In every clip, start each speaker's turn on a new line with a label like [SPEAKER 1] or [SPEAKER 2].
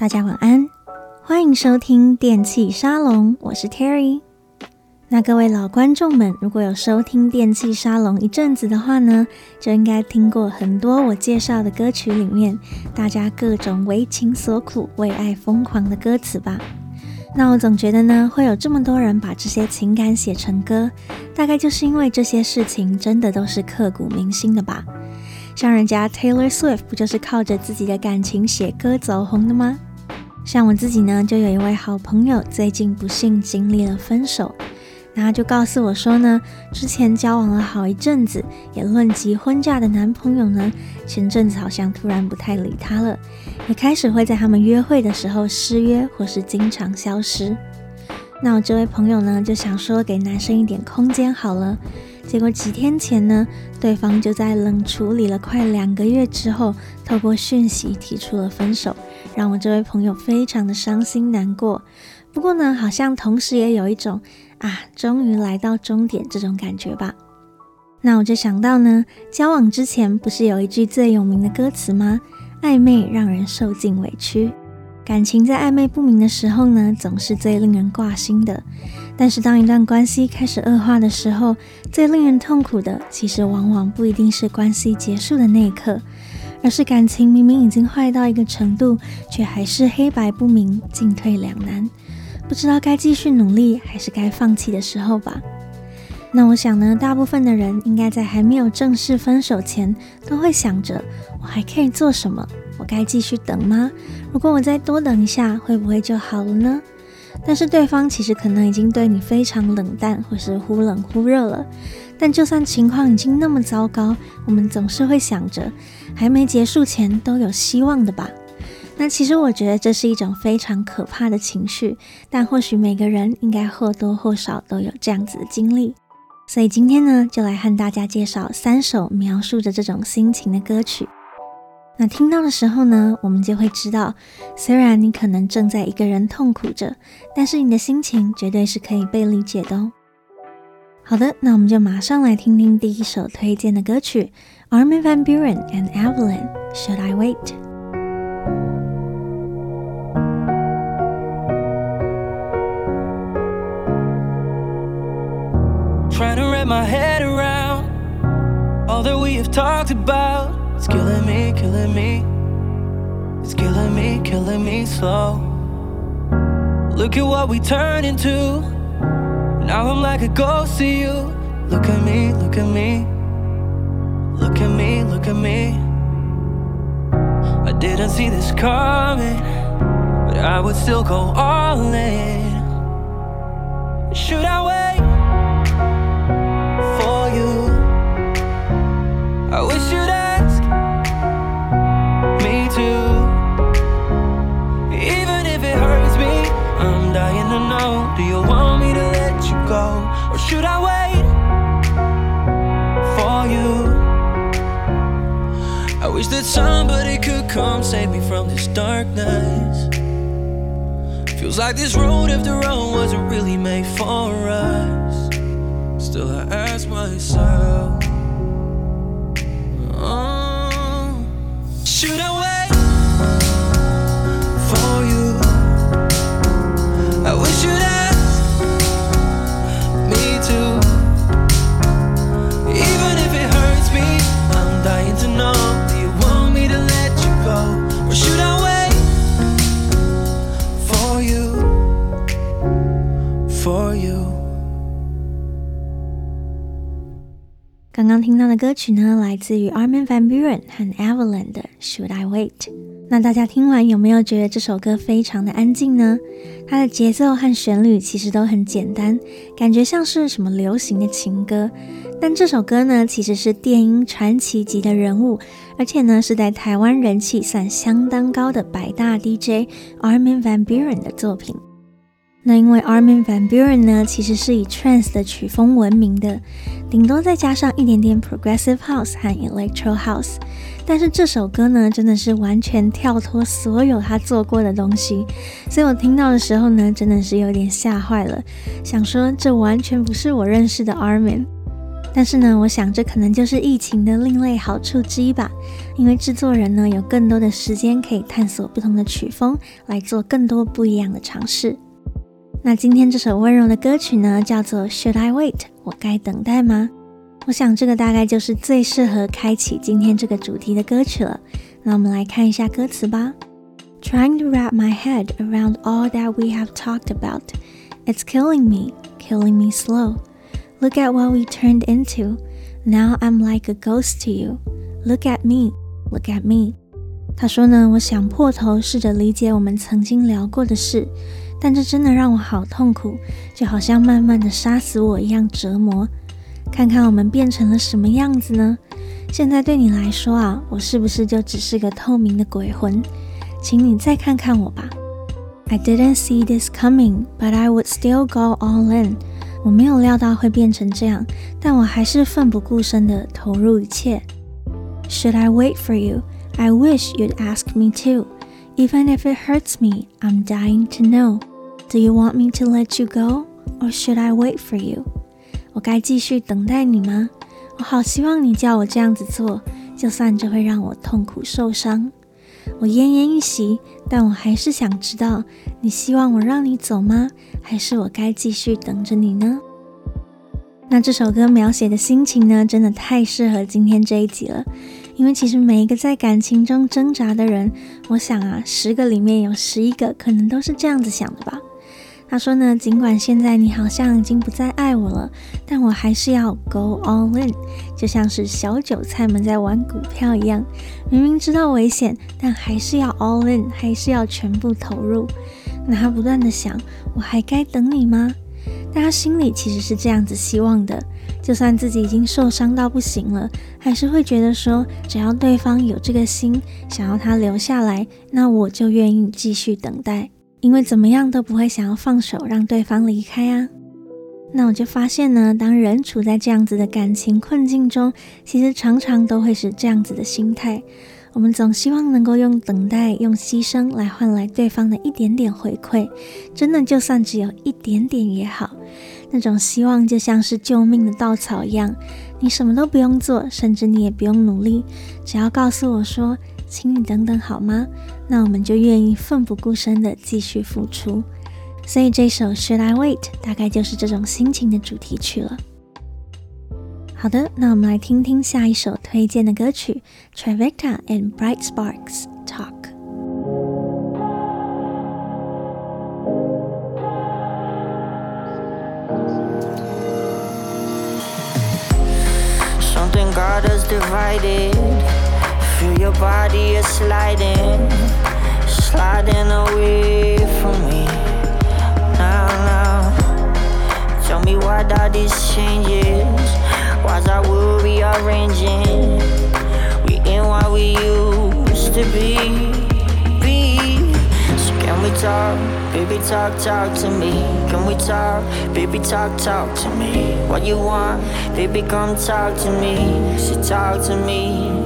[SPEAKER 1] 大家晚安，欢迎收听电气沙龙，我是 Terry。那各位老观众们，如果有收听电气沙龙一阵子的话呢，就应该听过很多我介绍的歌曲里面，大家各种为情所苦、为爱疯狂的歌词吧。那我总觉得呢，会有这么多人把这些情感写成歌，大概就是因为这些事情真的都是刻骨铭心的吧。像人家 Taylor Swift 不就是靠着自己的感情写歌走红的吗？像我自己呢，就有一位好朋友最近不幸经历了分手，然后就告诉我说呢，之前交往了好一阵子，也论及婚嫁的男朋友呢，前阵子好像突然不太理他了，也开始会在他们约会的时候失约，或是经常消失。那我这位朋友呢，就想说给男生一点空间好了。结果几天前呢，对方就在冷处理了快两个月之后，透过讯息提出了分手，让我这位朋友非常的伤心难过。不过呢，好像同时也有一种啊，终于来到终点这种感觉吧。那我就想到呢，交往之前不是有一句最有名的歌词吗？暧昧让人受尽委屈。感情在暧昧不明的时候呢，总是最令人挂心的。但是当一段关系开始恶化的时候，最令人痛苦的，其实往往不一定是关系结束的那一刻，而是感情明明已经坏到一个程度，却还是黑白不明，进退两难，不知道该继续努力还是该放弃的时候吧。那我想呢，大部分的人应该在还没有正式分手前，都会想着我还可以做什么？我该继续等吗？如果我再多等一下，会不会就好了呢？但是对方其实可能已经对你非常冷淡，或是忽冷忽热了。但就算情况已经那么糟糕，我们总是会想着，还没结束前都有希望的吧？那其实我觉得这是一种非常可怕的情绪，但或许每个人应该或多或少都有这样子的经历。所以今天呢，就来和大家介绍三首描述着这种心情的歌曲。那听到的时候呢，我们就会知道，虽然你可能正在一个人痛苦着，但是你的心情绝对是可以被理解的哦。好的，那我们就马上来听听第一首推荐的歌曲，Armin van Buuren and Evelyn, Should I Wait?
[SPEAKER 2] My head around all that we have talked about. It's killing me, killing me. It's killing me, killing me slow. Look at what we turn into. Now I'm like a ghost to you. Look at me, look at me. Look at me, look at me. I didn't see this coming, but I would still go all in. Should I wait? For you? I wish To know. Do you want me to let you go? Or should I wait for you? I wish that somebody could come save me from this darkness. Feels like this road after all wasn't really made for us. Still, I ask myself. Oh, should I wait
[SPEAKER 1] 的歌曲呢，来自于 Armin van Buuren 和 Evelyn 的 Should I Wait？那大家听完有没有觉得这首歌非常的安静呢？它的节奏和旋律其实都很简单，感觉像是什么流行的情歌。但这首歌呢，其实是电音传奇级的人物，而且呢是在台湾人气算相当高的百大 DJ Armin van Buuren 的作品。那因为 Armin van Buren 呢，其实是以 trance 的曲风闻名的，顶多再加上一点点 progressive house 和 electro house，但是这首歌呢，真的是完全跳脱所有他做过的东西，所以我听到的时候呢，真的是有点吓坏了，想说这完全不是我认识的 Armin。但是呢，我想这可能就是疫情的另类好处之一吧，因为制作人呢有更多的时间可以探索不同的曲风，来做更多不一样的尝试。那今天这首温柔的歌曲呢，叫做 Should I Wait？我该等待吗？我想这个大概就是最适合开启今天这个主题的歌曲了。那我们来看一下歌词吧。Trying to wrap my head around all that we have talked about, it's killing me, killing me slow. Look at what we turned into. Now I'm like a ghost to you. Look at me, look at me. 他说呢，我想破头试着理解我们曾经聊过的事，但这真的让我好痛苦，就好像慢慢的杀死我一样折磨。看看我们变成了什么样子呢？现在对你来说啊，我是不是就只是个透明的鬼魂？请你再看看我吧。I didn't see this coming, but I would still go all in. 我没有料到会变成这样，但我还是奋不顾身地投入一切。Should I wait for you? I wish you'd ask me too. Even if it hurts me, I'm dying to know. Do you want me to let you go, or should I wait for you? 我该继续等待你吗？我好希望你叫我这样子做，就算这会让我痛苦受伤。我奄奄一息，但我还是想知道，你希望我让你走吗？还是我该继续等着你呢？那这首歌描写的心情呢，真的太适合今天这一集了。因为其实每一个在感情中挣扎的人，我想啊，十个里面有十一个可能都是这样子想的吧。他说呢，尽管现在你好像已经不再爱我了，但我还是要 go all in，就像是小韭菜们在玩股票一样，明明知道危险，但还是要 all in，还是要全部投入。那他不断地想，我还该等你吗？但他心里其实是这样子希望的，就算自己已经受伤到不行了，还是会觉得说，只要对方有这个心，想要他留下来，那我就愿意继续等待。因为怎么样都不会想要放手让对方离开啊。那我就发现呢，当人处在这样子的感情困境中，其实常常都会是这样子的心态。我们总希望能够用等待、用牺牲来换来对方的一点点回馈，真的就算只有一点点也好。那种希望就像是救命的稻草一样，你什么都不用做，甚至你也不用努力，只要告诉我说。请你等等好吗？那我们就愿意奋不顾身的继续付出。所以这首 Should I Wait 大概就是这种心情的主题曲了。好的，那我们来听听下一首推荐的歌曲 Trivecta and Bright Sparks
[SPEAKER 3] Talk。Something got us divided Feel your body is sliding, sliding away from me. Now, now, tell me why are these changes? Why's our world rearranging? We ain't what we used to be. be. So can we talk, baby? Talk, talk to me. Can we talk, baby? Talk, talk to me. What you want, baby? Come talk to me. So talk to me.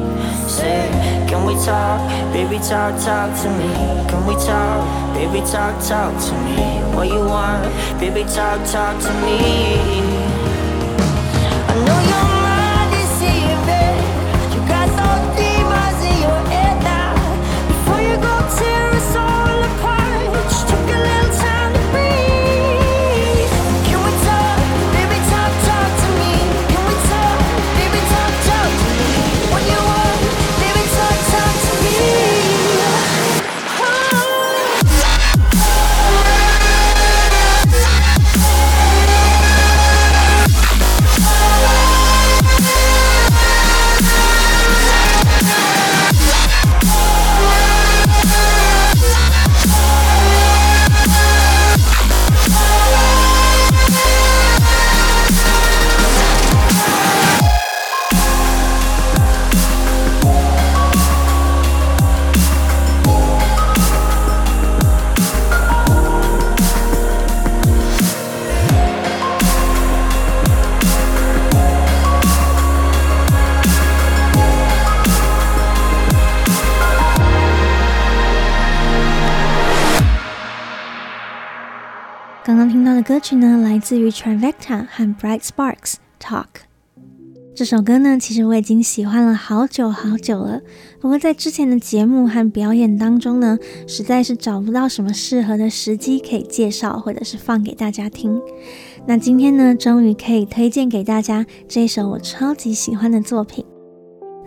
[SPEAKER 3] Say, can we talk? Baby, talk, talk to me. Can we talk? Baby, talk, talk to me. What you want? Baby, talk, talk to me. I know you're
[SPEAKER 1] 歌曲呢，来自于 Trivecta 和 Bright Sparks Talk。这首歌呢，其实我已经喜欢了好久好久了。不过在之前的节目和表演当中呢，实在是找不到什么适合的时机可以介绍或者是放给大家听。那今天呢，终于可以推荐给大家这一首我超级喜欢的作品。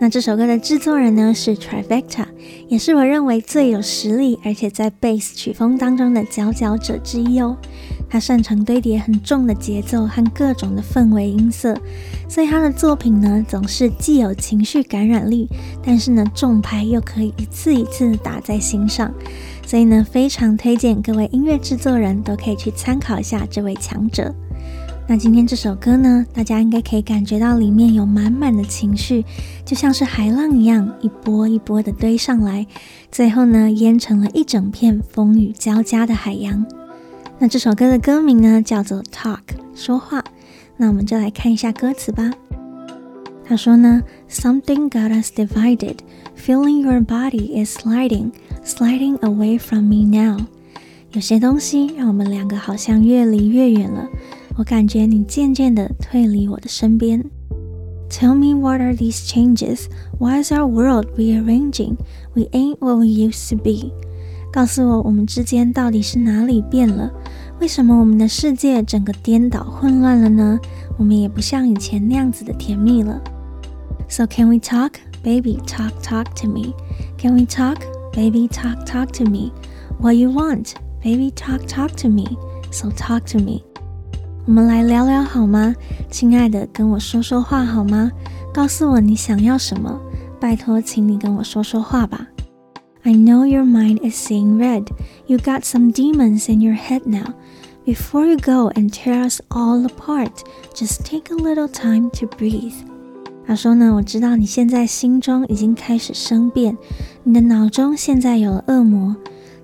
[SPEAKER 1] 那这首歌的制作人呢，是 Trivecta，也是我认为最有实力，而且在 Bass 曲风当中的佼佼者之一哦。他擅长堆叠很重的节奏和各种的氛围音色，所以他的作品呢，总是既有情绪感染力，但是呢，重拍又可以一次一次打在心上。所以呢，非常推荐各位音乐制作人都可以去参考一下这位强者。那今天这首歌呢，大家应该可以感觉到里面有满满的情绪，就像是海浪一样，一波一波的堆上来，最后呢，淹成了一整片风雨交加的海洋。那这首歌的歌名呢，叫做《Talk》，说话。那我们就来看一下歌词吧。他说呢，Something got us divided, feeling your body is sliding, sliding away from me now。有些东西让我们两个好像越离越远了。我感觉你渐渐地退离我的身边。Tell me what are these changes? Why is our world rearranging? We ain't what we used to be. 告诉我，我们之间到底是哪里变了？为什么我们的世界整个颠倒混乱了呢？我们也不像以前那样子的甜蜜了。So can we talk, baby? Talk, talk to me. Can we talk, baby? Talk, talk to me. What you want, baby? Talk, talk to me. So talk to me. 我们来聊聊好吗？亲爱的，跟我说说话好吗？告诉我你想要什么？拜托，请你跟我说说话吧。I know your mind is seeing red. You got some demons in your head now. Before you go and tear us all apart, just take a little time to breathe. 他说呢，我知道你现在心中已经开始生变，你的脑中现在有了恶魔。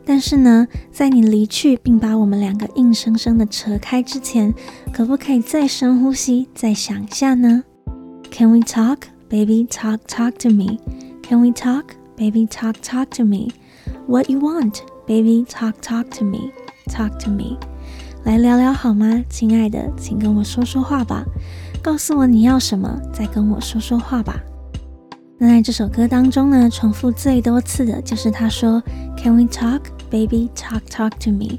[SPEAKER 1] 但是呢，在你离去并把我们两个硬生生的扯开之前，可不可以再深呼吸，再想一下呢？Can we talk, baby? Talk, talk to me. Can we talk, Baby? Talk, talk to me. What you want, baby? Talk, talk to me. Talk to me. 来聊聊好吗，亲爱的，请跟我说说话吧。告诉我你要什么，再跟我说说话吧。那在这首歌当中呢，重复最多次的就是他说：“Can we talk, baby? Talk, talk to me。”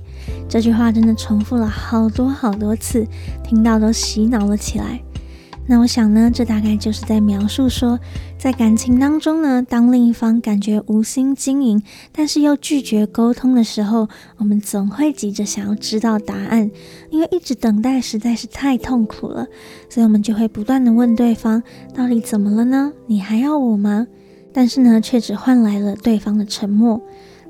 [SPEAKER 1] 这句话真的重复了好多好多次，听到都洗脑了起来。那我想呢，这大概就是在描述说，在感情当中呢，当另一方感觉无心经营，但是又拒绝沟通的时候，我们总会急着想要知道答案，因为一直等待实在是太痛苦了，所以我们就会不断地问对方，到底怎么了呢？你还要我吗？但是呢，却只换来了对方的沉默。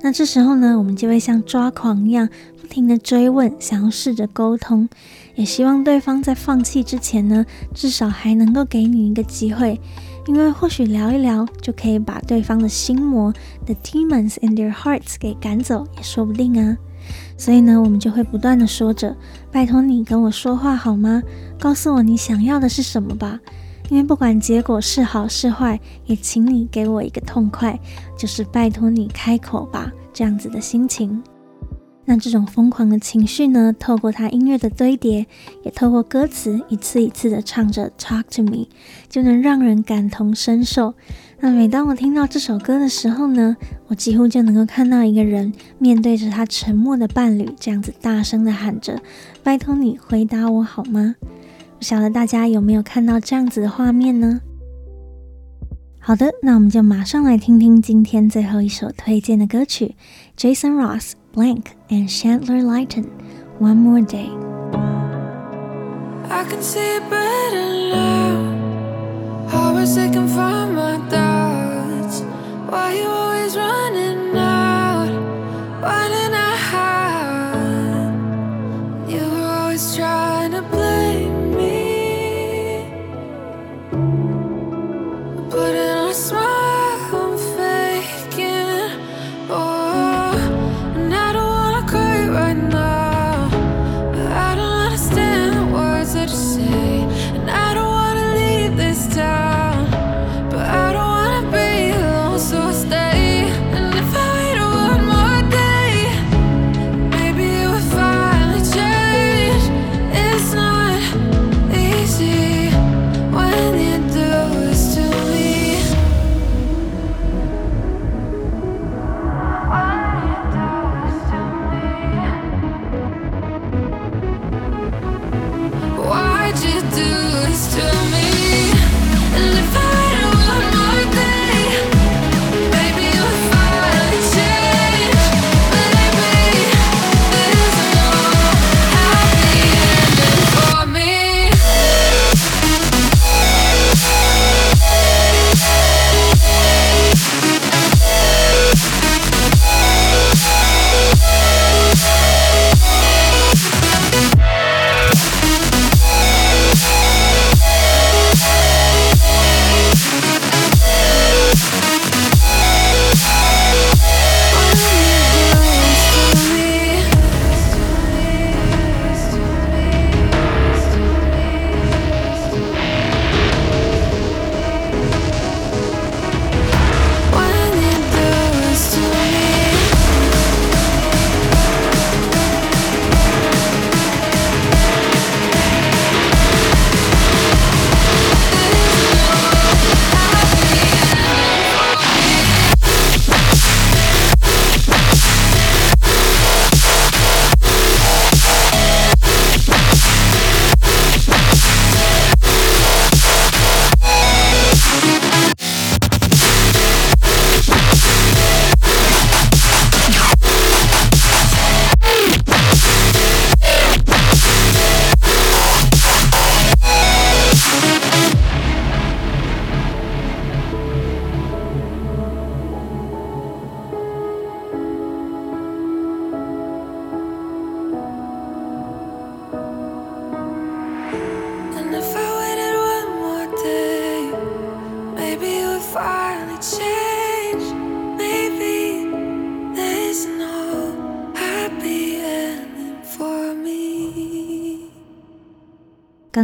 [SPEAKER 1] 那这时候呢，我们就会像抓狂一样，不停地追问，想要试着沟通，也希望对方在放弃之前呢，至少还能够给你一个机会，因为或许聊一聊就可以把对方的心魔 The demons in their hearts 给赶走，也说不定啊。所以呢，我们就会不断地说着，拜托你跟我说话好吗？告诉我你想要的是什么吧。因为不管结果是好是坏，也请你给我一个痛快，就是拜托你开口吧，这样子的心情。那这种疯狂的情绪呢，透过他音乐的堆叠，也透过歌词一次一次的唱着 Talk to me，就能让人感同身受。那每当我听到这首歌的时候呢，我几乎就能够看到一个人面对着他沉默的伴侣，这样子大声的喊着：“拜托你回答我好吗？”不晓得大家有没有看到这样子的画面呢？好的，那我们就马上来听听今天最后一首推荐的歌曲：Jason Ross、Blank and Chandler Lighton，《One More Day》。I can see it better now. I was taking from my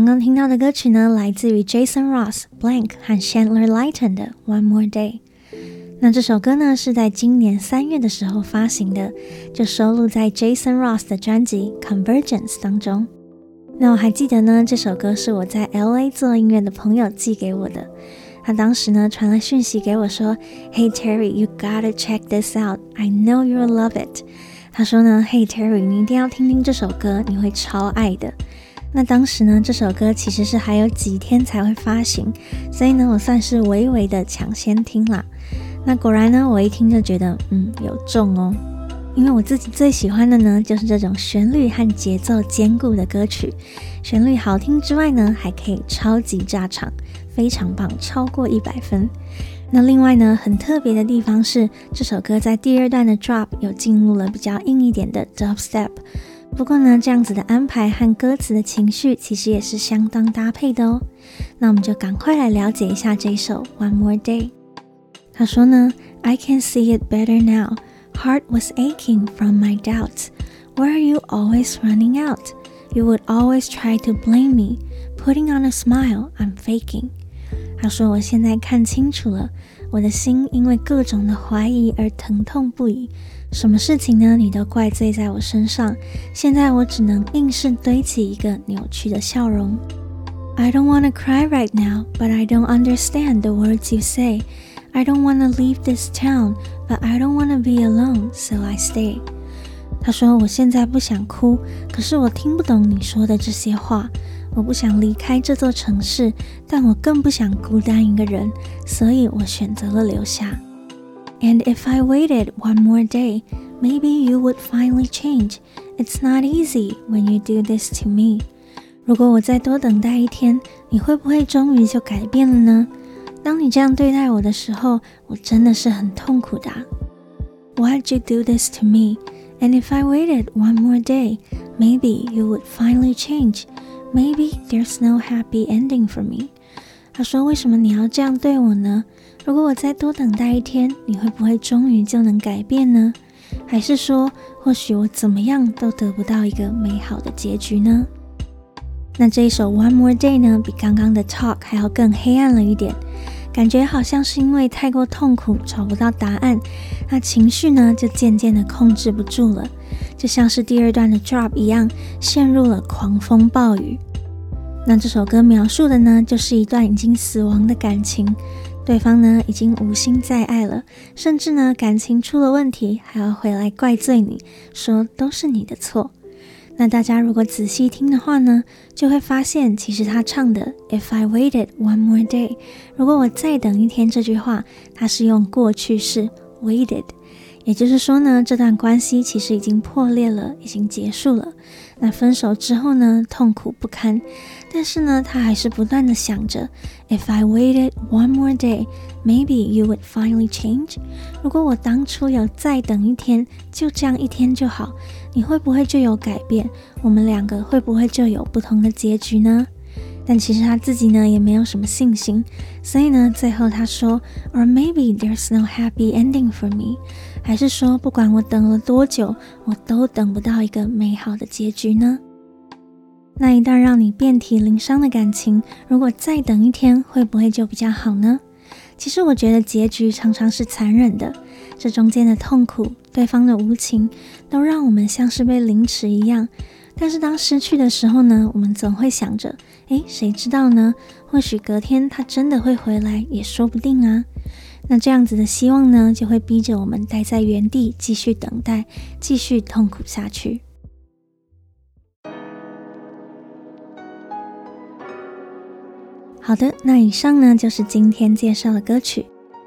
[SPEAKER 1] 刚刚听到的歌曲呢，来自于 Jason Ross、Blank 和 Chandler Lighton 的《One More Day》。那这首歌呢，是在今年三月的时候发行的，就收录在 Jason Ross 的专辑《Convergence》当中。那我还记得呢，这首歌是我在 LA 做音乐的朋友寄给我的。他当时呢，传了讯息给我说：“Hey Terry, you gotta check this out. I know you'll love it。”他说呢：“Hey Terry，你一定要听听这首歌，你会超爱的。”那当时呢，这首歌其实是还有几天才会发行，所以呢，我算是微微的抢先听啦。那果然呢，我一听就觉得，嗯，有中哦。因为我自己最喜欢的呢，就是这种旋律和节奏兼顾的歌曲，旋律好听之外呢，还可以超级炸场，非常棒，超过一百分。那另外呢，很特别的地方是，这首歌在第二段的 drop 有进入了比较硬一点的 dubstep。不过呢，这样子的安排和歌词的情绪其实也是相当搭配的哦。那我们就赶快来了解一下这首《One More Day》。他说呢：“I can see it better now. Heart was aching from my doubts. Why are you always running out? You would always try to blame me. Putting on a smile, I'm faking.” 他说：“我现在看清楚了，我的心因为各种的怀疑而疼痛不已。” 什么事情呢？你都怪罪在我身上。现在我只能硬是堆起一个扭曲的笑容。I don't wanna cry right now, but I don't understand the words you say. I don't wanna leave this town, but I don't wanna be alone, so I stay. 他说：“我现在不想哭，可是我听不懂你说的这些话。我不想离开这座城市，但我更不想孤单一个人，所以我选择了留下。” And if I waited one more day, maybe you would finally change. It's not easy when you do this to me. 如果我再多等待一天，你会不会终于就改变了呢？当你这样对待我的时候，我真的是很痛苦的。Why'd you do this to me? And if I waited one more day, maybe you would finally change. Maybe there's no happy ending for me. 他说：“为什么你要这样对我呢？” 如果我再多等待一天，你会不会终于就能改变呢？还是说，或许我怎么样都得不到一个美好的结局呢？那这一首《One More Day》呢，比刚刚的《Talk》还要更黑暗了一点，感觉好像是因为太过痛苦找不到答案，那情绪呢就渐渐的控制不住了，就像是第二段的《Drop》一样，陷入了狂风暴雨。那这首歌描述的呢，就是一段已经死亡的感情。对方呢，已经无心再爱了，甚至呢，感情出了问题，还要回来怪罪你，说都是你的错。那大家如果仔细听的话呢，就会发现其实他唱的 "If I waited one more day"，如果我再等一天这句话，它是用过去式 waited。也就是说呢，这段关系其实已经破裂了，已经结束了。那分手之后呢，痛苦不堪，但是呢，他还是不断的想着，If I waited one more day, maybe you would finally change。如果我当初有再等一天，就这样一天就好，你会不会就有改变？我们两个会不会就有不同的结局呢？但其实他自己呢也没有什么信心，所以呢，最后他说，Or maybe there's no happy ending for me，还是说不管我等了多久，我都等不到一个美好的结局呢？那一段让你遍体鳞伤的感情，如果再等一天，会不会就比较好呢？其实我觉得结局常常是残忍的，这中间的痛苦，对方的无情，都让我们像是被凌迟一样。但是当失去的时候呢，我们总会想着，诶，谁知道呢？或许隔天他真的会回来，也说不定啊。那这样子的希望呢，就会逼着我们待在原地，继续等待，继续痛苦下去。好的，那以上呢，就是今天介绍的歌曲。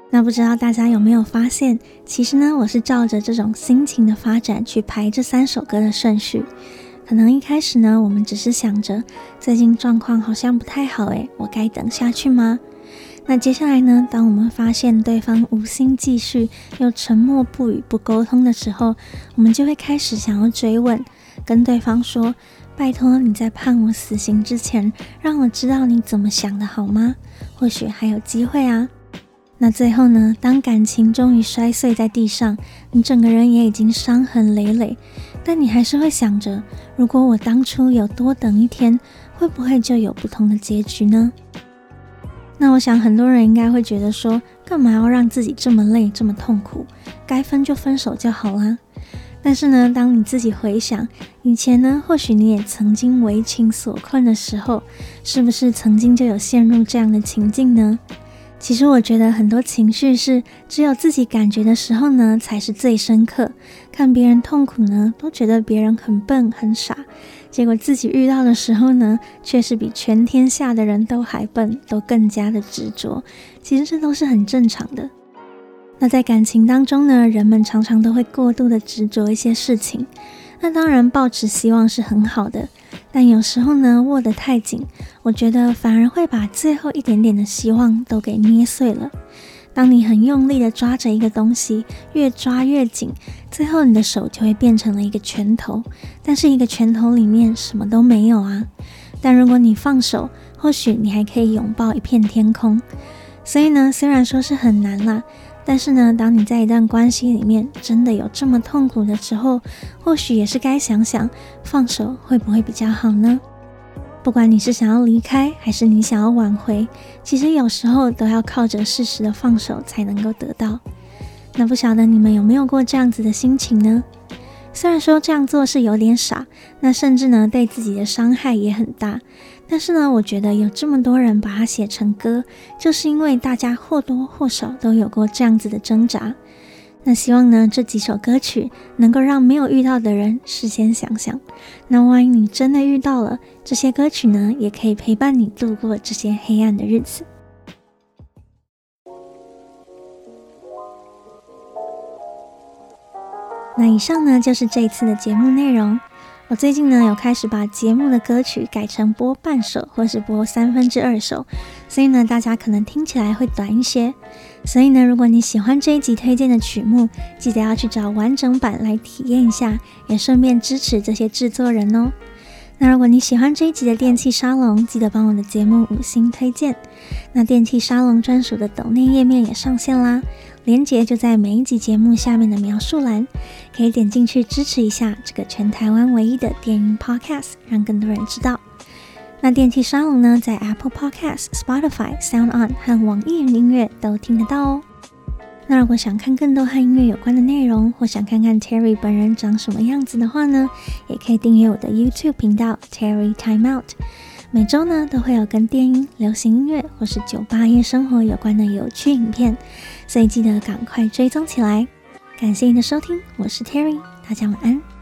[SPEAKER 1] 那不知道大家有没有发现，其实呢，我是照着这种心情的发展去排这三首歌的顺序。可能一开始呢，我们只是想着最近状况好像不太好，诶，我该等下去吗？那接下来呢，当我们发现对方无心继续，又沉默不语不沟通的时候，我们就会开始想要追问，跟对方说：“拜托你在判我死刑之前，让我知道你怎么想的好吗？或许还有机会啊。”那最后呢，当感情终于摔碎在地上，你整个人也已经伤痕累累。但你还是会想着，如果我当初有多等一天，会不会就有不同的结局呢？那我想很多人应该会觉得说，干嘛要让自己这么累、这么痛苦？该分就分手就好啦。但是呢，当你自己回想以前呢，或许你也曾经为情所困的时候，是不是曾经就有陷入这样的情境呢？其实我觉得很多情绪是只有自己感觉的时候呢，才是最深刻。看别人痛苦呢，都觉得别人很笨很傻，结果自己遇到的时候呢，却是比全天下的人都还笨，都更加的执着。其实这都是很正常的。那在感情当中呢，人们常常都会过度的执着一些事情。那当然，抱持希望是很好的，但有时候呢，握得太紧，我觉得反而会把最后一点点的希望都给捏碎了。当你很用力的抓着一个东西，越抓越紧，最后你的手就会变成了一个拳头，但是一个拳头里面什么都没有啊。但如果你放手，或许你还可以拥抱一片天空。所以呢，虽然说是很难啦。但是呢，当你在一段关系里面真的有这么痛苦的时候，或许也是该想想放手会不会比较好呢？不管你是想要离开，还是你想要挽回，其实有时候都要靠着适时的放手才能够得到。那不晓得你们有没有过这样子的心情呢？虽然说这样做是有点傻，那甚至呢，对自己的伤害也很大。但是呢，我觉得有这么多人把它写成歌，就是因为大家或多或少都有过这样子的挣扎。那希望呢，这几首歌曲能够让没有遇到的人事先想想。那万一你真的遇到了，这些歌曲呢，也可以陪伴你度过这些黑暗的日子。那以上呢，就是这一次的节目内容。我最近呢，有开始把节目的歌曲改成播半首，或是播三分之二首，所以呢，大家可能听起来会短一些。所以呢，如果你喜欢这一集推荐的曲目，记得要去找完整版来体验一下，也顺便支持这些制作人哦。那如果你喜欢这一集的电器沙龙，记得帮我的节目五星推荐。那电器沙龙专属的抖内页面也上线啦。连结就在每一集节目下面的描述栏，可以点进去支持一下这个全台湾唯一的电音 Podcast，让更多人知道。那电气沙龙呢，在 Apple Podcast、Spotify、Sound On 和网易云音乐都听得到哦。那如果想看更多和音乐有关的内容，或想看看 Terry 本人长什么样子的话呢，也可以订阅我的 YouTube 频道 Terry Time Out。每周呢都会有跟电音、流行音乐或是酒吧夜生活有关的有趣影片，所以记得赶快追踪起来。感谢您的收听，我是 Terry，大家晚安。